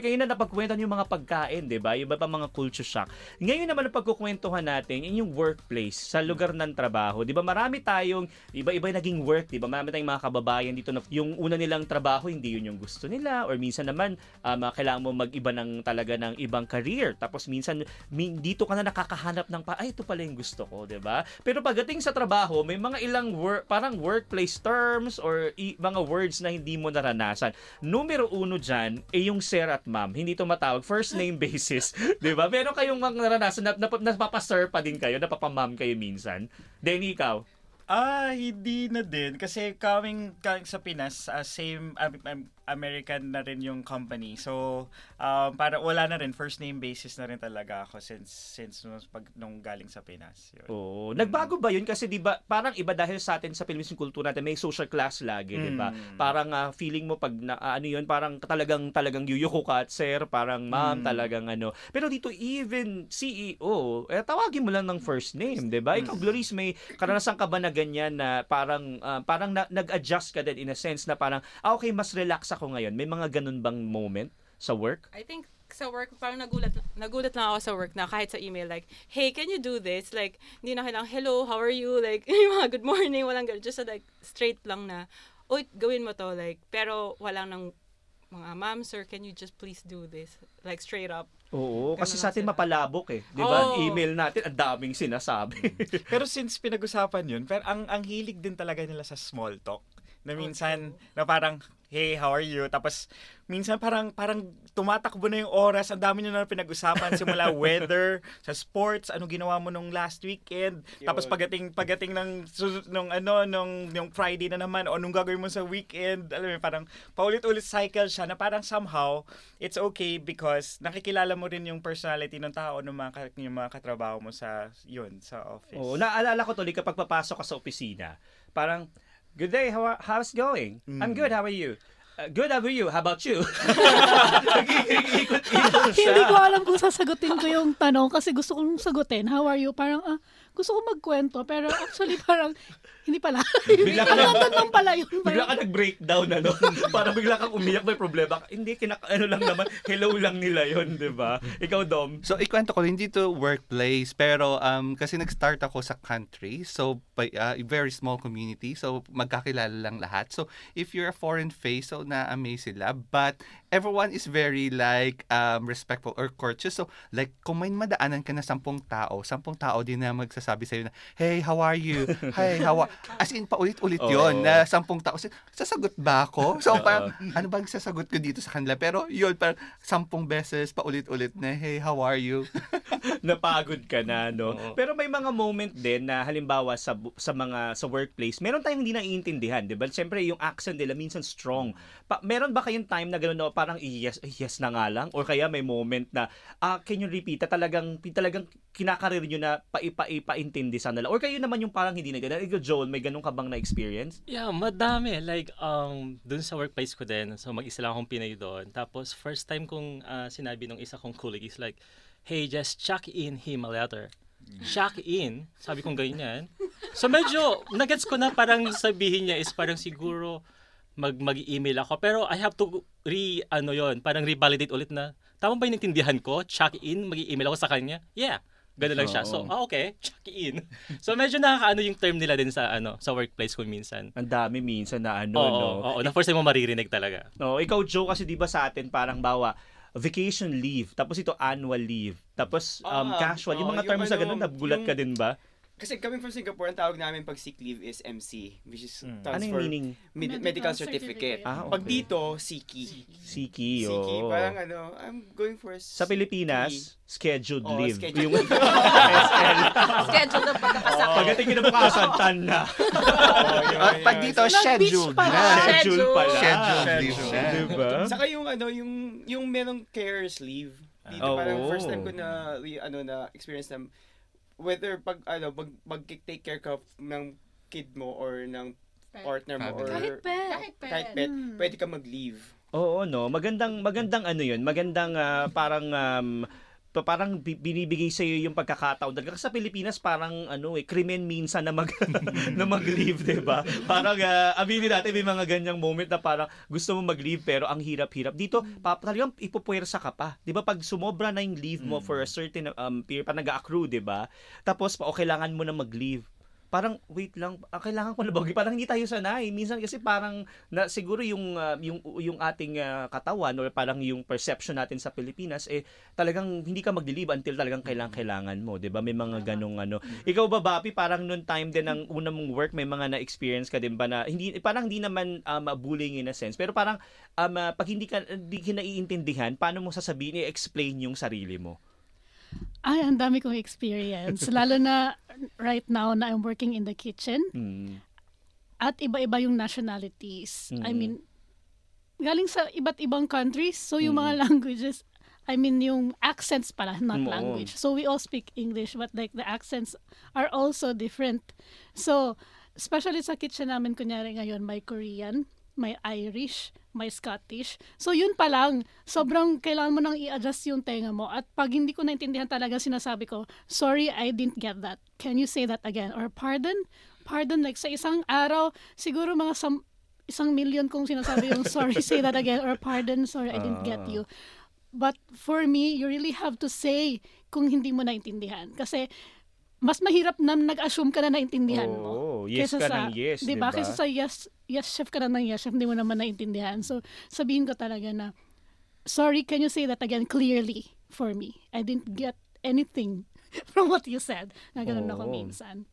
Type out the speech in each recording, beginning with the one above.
kayo na napagkwentuhan yung mga pagkain, di ba? Yung iba pa mga culture shock. Ngayon naman ang pagkukwentuhan natin, yun yung workplace, sa lugar ng trabaho. Di ba marami tayong, iba-iba naging work, di ba? Marami tayong mga kababayan dito na yung una nilang trabaho, hindi yun yung gusto nila. Or minsan naman, um, kailangan mo mag-iba ng talaga ng ibang career. Tapos minsan, min, dito ka na nakakahanap ng, pa, ay, ito pala yung gusto ko, di ba? Pero pagdating sa trabaho, may mga ilang work, parang workplace terms or i- mga words na hindi mo naranasan. Numero uno dyan, eh yung sir ma'am. Hindi to matawag. First name basis. di ba? Meron kayong mga naranasan na, na, napapasir pa din kayo, napapamam kayo minsan. Denny, ikaw? Ah, hindi na din. Kasi coming, coming sa Pinas, uh, same um, um, American na rin yung company. So, um, para wala na rin, first name basis na rin talaga ako since since nung, pag, nung galing sa Pinas. Yun. Oo. Nagbago ba yun? Kasi di ba parang iba dahil sa atin sa Philippines yung kultura natin, may social class lagi, di ba? Mm. Parang ah, feeling mo pag na, ah, ano yun, parang talagang talagang yuyuko ka at sir, parang ma'am, Mm. talagang ano. Pero dito even CEO, eh, tawagin mo lang ng first name, di ba? Ikaw, Gloris, may karanasan ka ba na ganyan na parang ah, parang na, nag-adjust ka din in a sense na parang, ah, okay, mas relax ako ngayon. May mga ganun bang moment sa work? I think sa work, parang nagulat, nagulat lang ako sa work na kahit sa email, like, hey, can you do this? Like, hindi na kailangan, hello, how are you? Like, mga good morning, walang ganun. Just like, straight lang na, uy, gawin mo to, like, pero walang ng mga, ma'am, sir, can you just please do this? Like, straight up. Oo, kasi Ganun sa lang atin sila. mapalabok eh. 'Di ba? Oo. Email natin, ang daming sinasabi. Pero since pinag-usapan yun, pero ang, ang hilig din talaga nila sa small talk. Na minsan, na parang, hey, how are you? Tapos, minsan parang, parang tumatakbo na yung oras. Ang dami nyo na pinag-usapan. Simula weather, sa sports, ano ginawa mo nung last weekend. Tapos pagdating, pagdating ng, nung ano, nung, nung Friday na naman, o nung gagawin mo sa weekend, alam mo, parang paulit-ulit cycle siya na parang somehow, it's okay because nakikilala mo rin yung personality ng tao, ng mga, yung mga katrabaho mo sa, yun, sa office. Oo, naalala ko tuloy kapag papasok ka sa opisina, parang, good day, how, how's it going? I'm Mm. good, how are you? "Uh, good, how you? How about you? Hindi ko alam kung sasagutin ko yung tanong kasi gusto kong sagutin, how are you? Parang, ah, gusto ko magkwento, pero actually parang, hindi pala. Bigla ka tanong pala yun. Bigla ka nag-breakdown, ano? Para bigla kang umiyak, may problema ka. Hindi, kinak ano lang naman, hello lang nila yon di ba? Ikaw, Dom. So, ikwento ko, hindi to workplace, pero um, kasi nag-start ako sa country, so, by, uh, very small community, so, magkakilala lang lahat. So, if you're a foreign face, so, na-amaze sila, but everyone is very, like, um, respectful or courteous. So, like, kung may madaanan ka na sampung tao, sampung tao din na magsasabi sa'yo na, hey, how are you? Hey, how are... As in, paulit-ulit Oo. yon na sampung tao. Sasagot ba ako? So, parang, ano bang sasagot ko dito sa kanila? Pero, yun, parang sampung beses, paulit-ulit na, hey, how are you? napagod ka na, no? Oo. Pero may mga moment din na halimbawa sa sa mga sa workplace, meron tayong hindi naiintindihan, 'di ba? Siyempre yung accent nila minsan strong. Pa, meron ba kayong time na gano'n na parang yes, yes na nga lang or kaya may moment na ah can you repeat na talagang talagang kinakarir nyo na paipa-ipaintindi sa nila or kayo naman yung parang hindi na gano'n. Ikaw Joel, may ganun ka bang na experience? Yeah, madami. Like, um, dun sa workplace ko din, so mag-isa lang akong Pinay doon. Tapos, first time kong ah, sinabi nung isa kong colleague is like, hey, just check in him a letter. Check in. Sabi kong ganyan. So, medyo, nagets ko na parang sabihin niya is parang siguro mag mag-email ako. Pero I have to re, ano yon parang revalidate ulit na, tama ba yung naintindihan ko? Check in, mag-email ako sa kanya? Yeah. Ganun lang siya. So, ah, okay, check in. So, medyo nakakaano yung term nila din sa ano sa workplace ko minsan. Ang dami minsan na ano, Oo, no? oo, na first time mo maririnig talaga. No, ikaw Joe kasi 'di ba sa atin parang bawa vacation leave, tapos ito annual leave, tapos um, Ah, casual. Yung mga yung terms sa ano, ganun, nagulat ka din ba? Kasi coming from Singapore, ang tawag namin pag sick leave is MC, which is Mm. stands Ano yung for meaning? med- Medical medical certificate. certificate. Ah, Pag okay. dito, Siki. Siki, Siki, oo. parang ano, I'm going for a Sa Pilipinas, scheduled Oo, leave. scheduled. Yung SL. Schedule na pagkakasakit. Pagdating kinabukasan, tan na. Ah, pag dito, Nag-beach scheduled pala. na. Schedule pala. Scheduled leave. Diba? Saka yung ano, yung yung merong carers leave. Dito Oo. parang first time ko na we- ano na experience na whether pag ano mag mag take care ka ng kid mo or ng partner mo or Kahit pet. Kahit pet. kahit pet, Hmm. pwede ka mag-leave. Oo, no. Magandang magandang ano 'yun. Magandang ah, parang um, parang bi- binibigay sa iyo yung pagkakataon. Kasi sa Pilipinas parang ano eh krimen minsan na mag na mag-leave, 'di ba? Parang uh, aminin natin may mga ganyang moment na parang gusto mo mag-leave pero ang hirap-hirap. Dito pa, talagang ipupuwersa ka pa. 'Di ba pag sumobra na yung leave mo for a certain um, period pa nag-accrue, 'di ba? Tapos pa o kailangan mo na mag-leave parang wait lang ah, kailangan ko na ba parang hindi tayo sanay. Minsan kasi parang na siguro yung ah, yung yung ating ah, katawan or parang yung perception natin sa Pilipinas eh talagang hindi ka magdi-leave until talagang kailangan kailangan mo 'di ba? May mga ganong ano. Ikaw ba Bapi parang noon time din ng unang mong work may mga na-experience ka din ba na hindi parang hindi naman um, bullying in a sense pero parang um, ah, pag hindi ka hindi ka naiintindihan paano mo sasabihin i-explain yung sarili mo? Ay, ang dami kong experience. Lalo na right now na I'm working in the kitchen. mm. At iba-iba yung nationalities. I Mm. mean, galing sa iba't ibang countries. So, yung Mm. mga languages, I mean, yung accents pala, not Mm, language. So, we all speak English, but like the accents are also different. So, especially sa kitchen namin, kunyari ngayon, may Korean, may Irish, may Scottish. So, yun pa lang, sobrang kailangan mo nang i-adjust yung tenga mo. At pag hindi ko naintindihan talaga, sinasabi ko, sorry, I didn't get that. Can you say that again? Or pardon? Pardon, like sa isang araw, siguro mga sam- isang million kong sinasabi yung sorry, say that again. Or pardon, sorry, I didn't get Ah. you. But for me, you really have to say kung hindi mo naintindihan. Kasi mas mahirap na nag-assume ka na naintindihan mo. Oo, yes ka sa- ng yes, di ba? ba? Kaysa sa yes, yes chef ka na ng yes chef, hindi mo naman naintindihan. So, sabihin ko talaga na, sorry, can you say that again clearly for me? I didn't get anything from what you said. Na ganun ako Oo. minsan.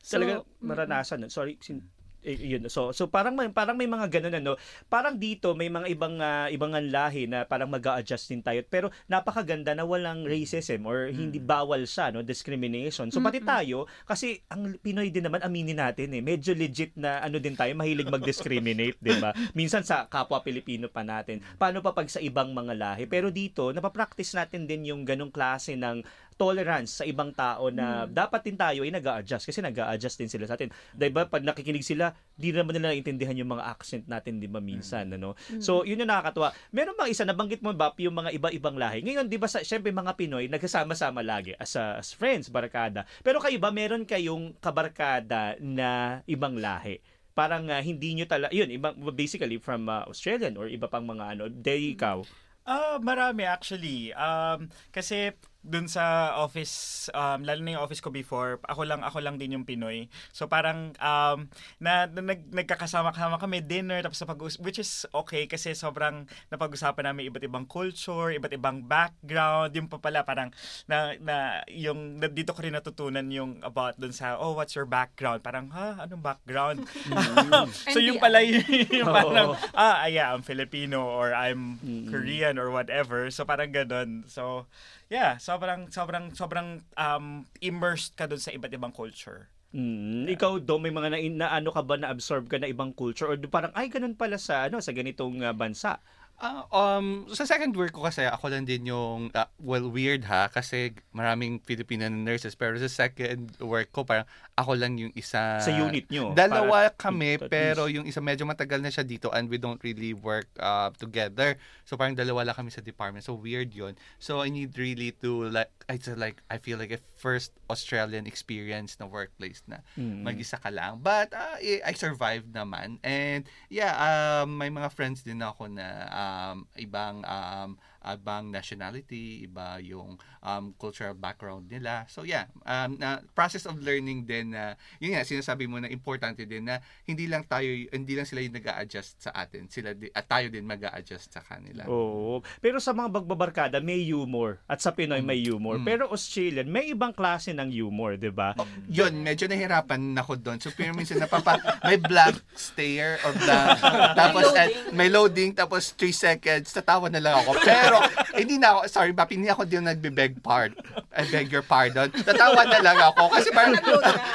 talaga mm, maranasan. Sorry, sin, yun. So so parang may- parang may mga ganun ano. Parang dito may mga ibang ah, ibang lahi na parang mag-a-adjust din tayo. Pero napakaganda na walang racism or hindi bawal siya no, discrimination. So pati tayo kasi ang Pinoy din naman aminin natin eh. Medyo legit na ano din tayo, mahilig mag-discriminate, 'di ba? Minsan sa kapwa Pilipino pa natin. Paano pa pag sa ibang mga lahi? Pero dito, napapractice natin din yung ganung klase ng tolerance sa ibang tao na dapat din tayo ay nag-a-adjust kasi nag-a-adjust din sila sa atin. 'Di ba pag nakikinig sila, di naman nila naintindihan yung mga accent natin 'di ba minsan ano. So, yun yung nakakatuwa. Meron bang isa nabanggit mo ba yung mga iba-ibang lahi? Ngayon 'di ba sa syempre mga Pinoy nagsasama-sama lagi as, a- as friends, barkada. Pero kayo ba meron kayong kabarkada na ibang lahi? Parang ah, hindi nyo tala, yun, ibang, basically from ah, Australian or iba pang mga ano, day ikaw. Ah, marami actually. Um, kasi dun sa office, um, lalo na yung office ko before, ako lang ako lang din yung Pinoy. So parang um, na, na nag, nagkakasama-kasama kami dinner tapos napag which is okay kasi sobrang napag-usapan namin iba't ibang culture, iba't ibang background, yung pa pala parang na, na yung na, dito ko rin natutunan yung about dun sa oh what's your background? Parang ha anong background? so yung pala yung, yung parang ah yeah, I'm Filipino or I'm Korean or whatever. So parang ganun. So yeah, sobrang sobrang sobrang um immersed ka dun sa iba't ibang culture. Mm, ikaw do may mga na, na ano ka ba na absorb ka na ibang culture or parang ay ganun pala sa ano sa ganitong ah, bansa. Ah, um, sa second work ko kasi ako lang din yung, ah, well, weird ha, kasi maraming Filipino na nurses, pero sa second work ko, parang ako lang yung isa. Sa unit nyo, Dalawa para- kami, pero yung isa medyo matagal na siya dito and we don't really work uh, together. So parang dalawa lang kami sa department. So weird yun. So I need really to, like, I just like, I feel like a first Australian experience na workplace na Mm. mag-isa ka lang. But uh, I I survived naman. And yeah, um, may mga friends din ako na um, ibang um, ibang nationality, iba yung um, cultural background nila. So yeah, um, na process of learning din na yun nga sinasabi mo na importante din na hindi lang tayo hindi lang sila yung nag-a-adjust sa atin, sila di, at tayo din mag-a-adjust sa kanila. Oo. Pero sa mga bagbabarkada may humor at sa Pinoy may humor. Mm. Pero Australian may ibang klase ng humor, 'di ba? Yun, medyo nahirapan ako doon. So, pero minsan napapa, may blank stare or blank. tapos, May at, may loading, tapos 3 seconds, tatawa na lang ako. Pero, hindi na ako, sorry, Bapi, hindi ako din nagbe-beg part. I beg your pardon. Tatawa na lang ako. Kasi parang,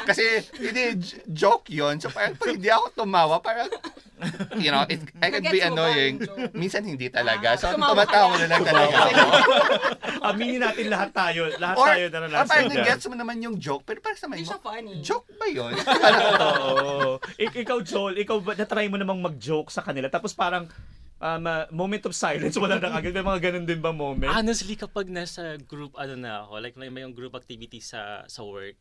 kasi, hindi, joke yun. So, parang, pag hindi ako tumawa, parang, you know, it, I can be mo annoying. Minsan hindi talaga. So, tumatawa na lang talaga ako. Aminin natin lahat tayo. Lahat Or, tayo na or naranasan parang nag-gets mo naman yung joke, pero parang sa may siya funny. joke ba yun? Oo. Ik- ikaw, Joel, ikaw ba, na-try mo namang mag-joke sa kanila, tapos parang, um, ah, moment of silence, wala na agad. May mga ganun din ba moment? Honestly, kapag nasa group, ano na ako, like may, may group activity sa sa work,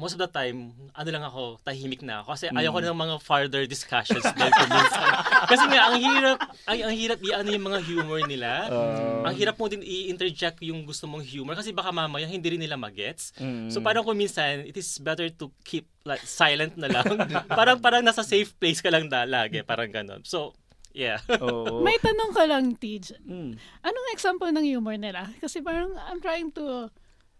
most of the time, ano lang ako, tahimik na ako. Kasi ayoko Mm. ng mga further discussions dahil. Kasi nga, ang hirap, ang, ang hirap i-ano yung mga humor nila. Ah. ang hirap mo din i-interject yung gusto mong humor kasi baka mamaya hindi rin nila magets. Mm. So parang kung minsan, it is better to keep like silent na lang. parang parang nasa safe place ka lang da, lagi, parang ganon. So, yeah. Oo. May tanong ka lang, Tej. Mm. Anong example ng humor nila? Kasi parang I'm trying to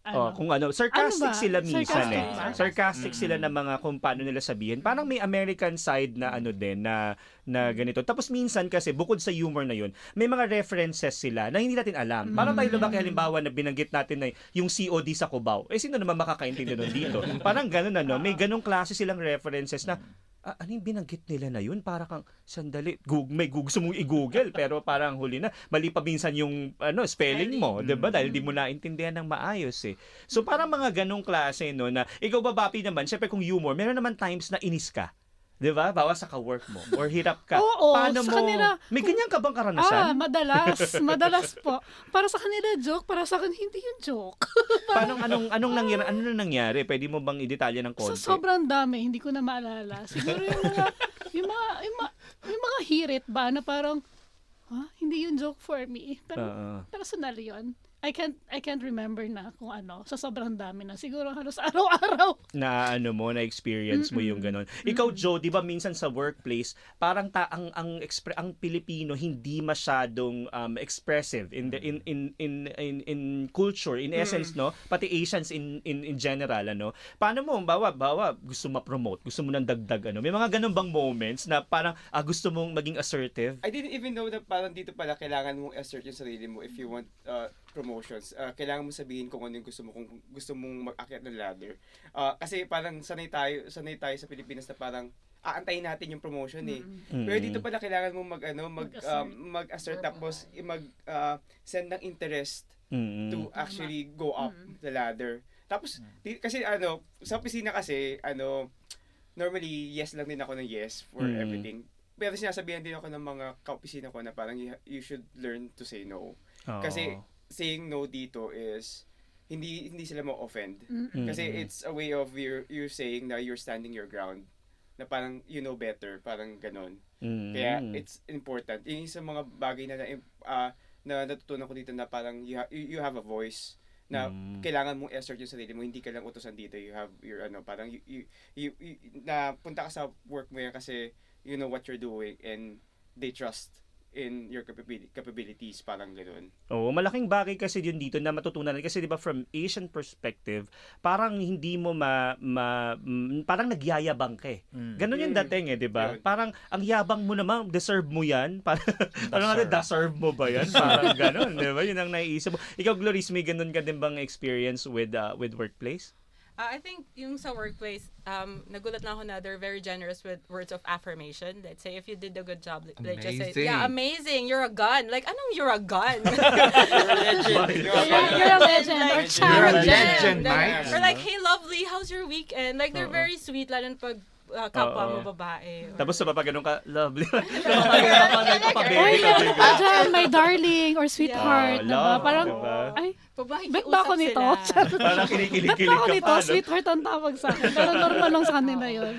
Oh, ano, kung ano, sarcastic Ano ba? sila minsan Sarcastic eh. ba? Sarcastic sila na mga kung paano nila sabihin. Parang may American side na ano din na na ganito. Tapos minsan kasi bukod sa humor na yun, may mga references sila na hindi natin alam. Parang tayo lumaki halimbawa na binanggit natin na yung COD sa Cubao. Eh sino naman makakaintindi nun dito? Parang ganun ano, may ganung klase silang references na ah, ano yung binanggit nila na yun? Para kang, sandali, Google, may gusto mong i-google, pero parang huli na, mali pa minsan yung ano, spelling mo, di ba? Dahil di mo naintindihan ng maayos eh. So parang mga ganong klase, no, na ikaw babapi naman, syempre kung humor, meron naman times na inis ka. Di ba? Bawa sa ka-work mo or hirap ka. Oo, Paano sa mo? kanila- may ganyan ka bang Ah, karanasan? madalas. madalas po. Para sa kanila joke, para sa akin hindi yung joke. Paano anong anong nangyari? Ano na nangyari? Pwede mo bang i-detalye ng Sa konti? sobrang dami, hindi ko na maalala. Siguro yung mga, yung mga, yung mga, yung mga hirit ba na parang, ha? Hindi yung joke for me. Pero Oo. personal yun. I can't, I can't remember na kung ano. Sa sobrang dami na. Siguro halos araw-araw. na ano mo na experience mo yung ganon. Ikaw Joe, 'di ba minsan sa workplace, parang ta ang ang expre- ang Pilipino hindi masyadong um, expressive in the in in in in, in culture, in essence, no? Pati Asians in in in general ano. Paano mo bawa bawa gusto ma-promote, gusto mo nang dagdag ano? May mga ganon bang moments na parang ah, gusto mong maging assertive? I didn't even know na parang dito pala kailangan mong assert yung sarili mo if you want uh, promotions. Uh, kailangan mo sabihin kung ano yung gusto mo, kung gusto mong mag-akyat ng ladder. Uh, kasi parang sanay tayo, sanay tayo sa Pilipinas na parang aantayin natin yung promotion eh. Mm. Pero dito pala kailangan mo mag ano, mag Mag-assert. um, mag-assert tapos i- mag uh, send ng interest Mm. to actually go up the ladder. Tapos di, kasi ano, sa opisina kasi ano normally yes lang din ako ng yes for Mm. everything. Pero sinasabihan din ako ng mga kaopisina ko na parang you, you should learn to say no. Oo. Kasi saying no dito is hindi hindi sila mo offend. Mm. Kasi it's a way of you you saying na you're standing your ground na parang you know better, parang ganon. Mm. Kaya it's important. Yung sa mga bagay na na, ah, na natutunan ko dito na parang you, ha- you, you have a voice na Mm. kailangan mong assert yung sarili mo, hindi ka lang utosan dito. You have your ano, parang you, you, you, you- na punta ka sa work mo yan kasi you know what you're doing and they trust in your capabili- capabilities, parang ganoon. Oo, malaking bagay kasi yun dito na matutunan kasi 'di ba from Asian perspective, parang hindi mo ma, ma mm, parang nagyayabang ka eh. Mm. Ganun yung Mm. dating eh, 'di ba? Parang ang yabang mo naman, deserve mo 'yan. Parang ano nga, deserve mo ba 'yan? Parang ganun, 'di ba? Yun ang naiisip mo. Ikaw Gloris, may ganun ka din bang experience with uh, with workplace? Uh, I think yung sa workplace, um, nagulat na ako na they're very generous with words of affirmation. Let's say if you did a good job, like, like just say, yeah, amazing, you're a gun. Like, anong you're a gun? You're, you're a legend or Like, You're a legend, Like, Mike. Or like, hey, lovely, how's your weekend? Like, they're Oo. very sweet, lalo pag uh, kapwa mo babae. Or- Tapos sa papa ganun ka, lovely. Nagpapababy ka din. Diyan, my darling or sweetheart. Yeah. diba? Love, Parang, diba? ay, bet ba ako nito? Parang kinikilig-kilig ba ako ka nito? pa. no? Sweetheart ang tawag sa akin. Pero normal lang sa kanila yun.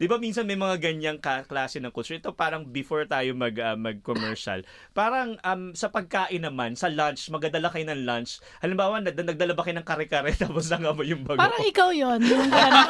Di ba minsan may mga ganyang ka- klase ng culture? Ito parang before tayo mag, ah, mag-commercial. Parang um, sa pagkain naman, sa lunch, magadala kayo ng lunch. Halimbawa, nag- nagdala ba kayo ng kare-kare tapos nangamoy yung bago? Parang ikaw yun. Yung.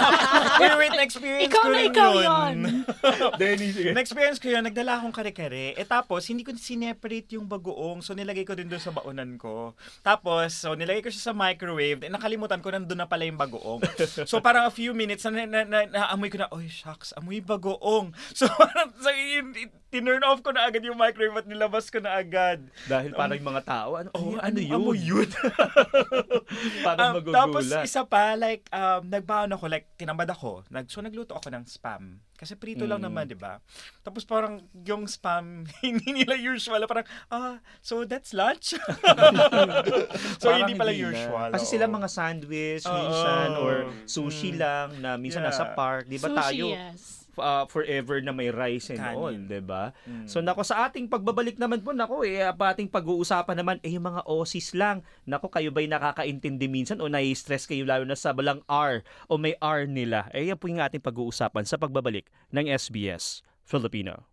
Wait, wait, na-experience ikaw ko na ikaw yun. Denny, sige. Na-experience ko yun, nagdala akong kare-kare. Eh tapos, hindi ko sineparate yung bagoong. So, nilagay ko din doon sa baunan ko. Tapos, so, nilagay ko siya sa microwave. Eh, nakalimutan ko, nandun na pala yung bagoong. So, parang a few minutes, na, na, na, naamoy ko na, oy, shucks, amoy bagoong. So, parang, so, yun, tinurn off ko na agad yung microwave at nilabas ko na agad. Dahil parang yung mga tao, ano, Oh, ano, ano yun? Amoy yun. parang Um, tapos magugulat. isa pa, like, um, nagbaon ako, like, tinambad ako. Nag, so, nagluto ako ng spam. Kasi prito lang Mm. naman, di ba? Tapos parang yung spam, hindi nila usual. Parang, ah, so that's lunch? so, Parang hindi pala na. usual. Kasi oo. sila mga sandwich, Oo. minsan, or sushi Mm. lang, na minsan Yeah. nasa park. Di ba Sushi, tayo? yes. Uh, forever na may rice and Kanin. all, 'di ba? Mm. So nako sa ating pagbabalik naman po nako eh pa ating pag-uusapan naman eh yung mga OSIS lang. Nako kayo ba'y nakakaintindi minsan o nai-stress kayo lalo na sa balang R o may R nila? Eh yan po yung ating pag-uusapan sa pagbabalik ng SBS Filipino.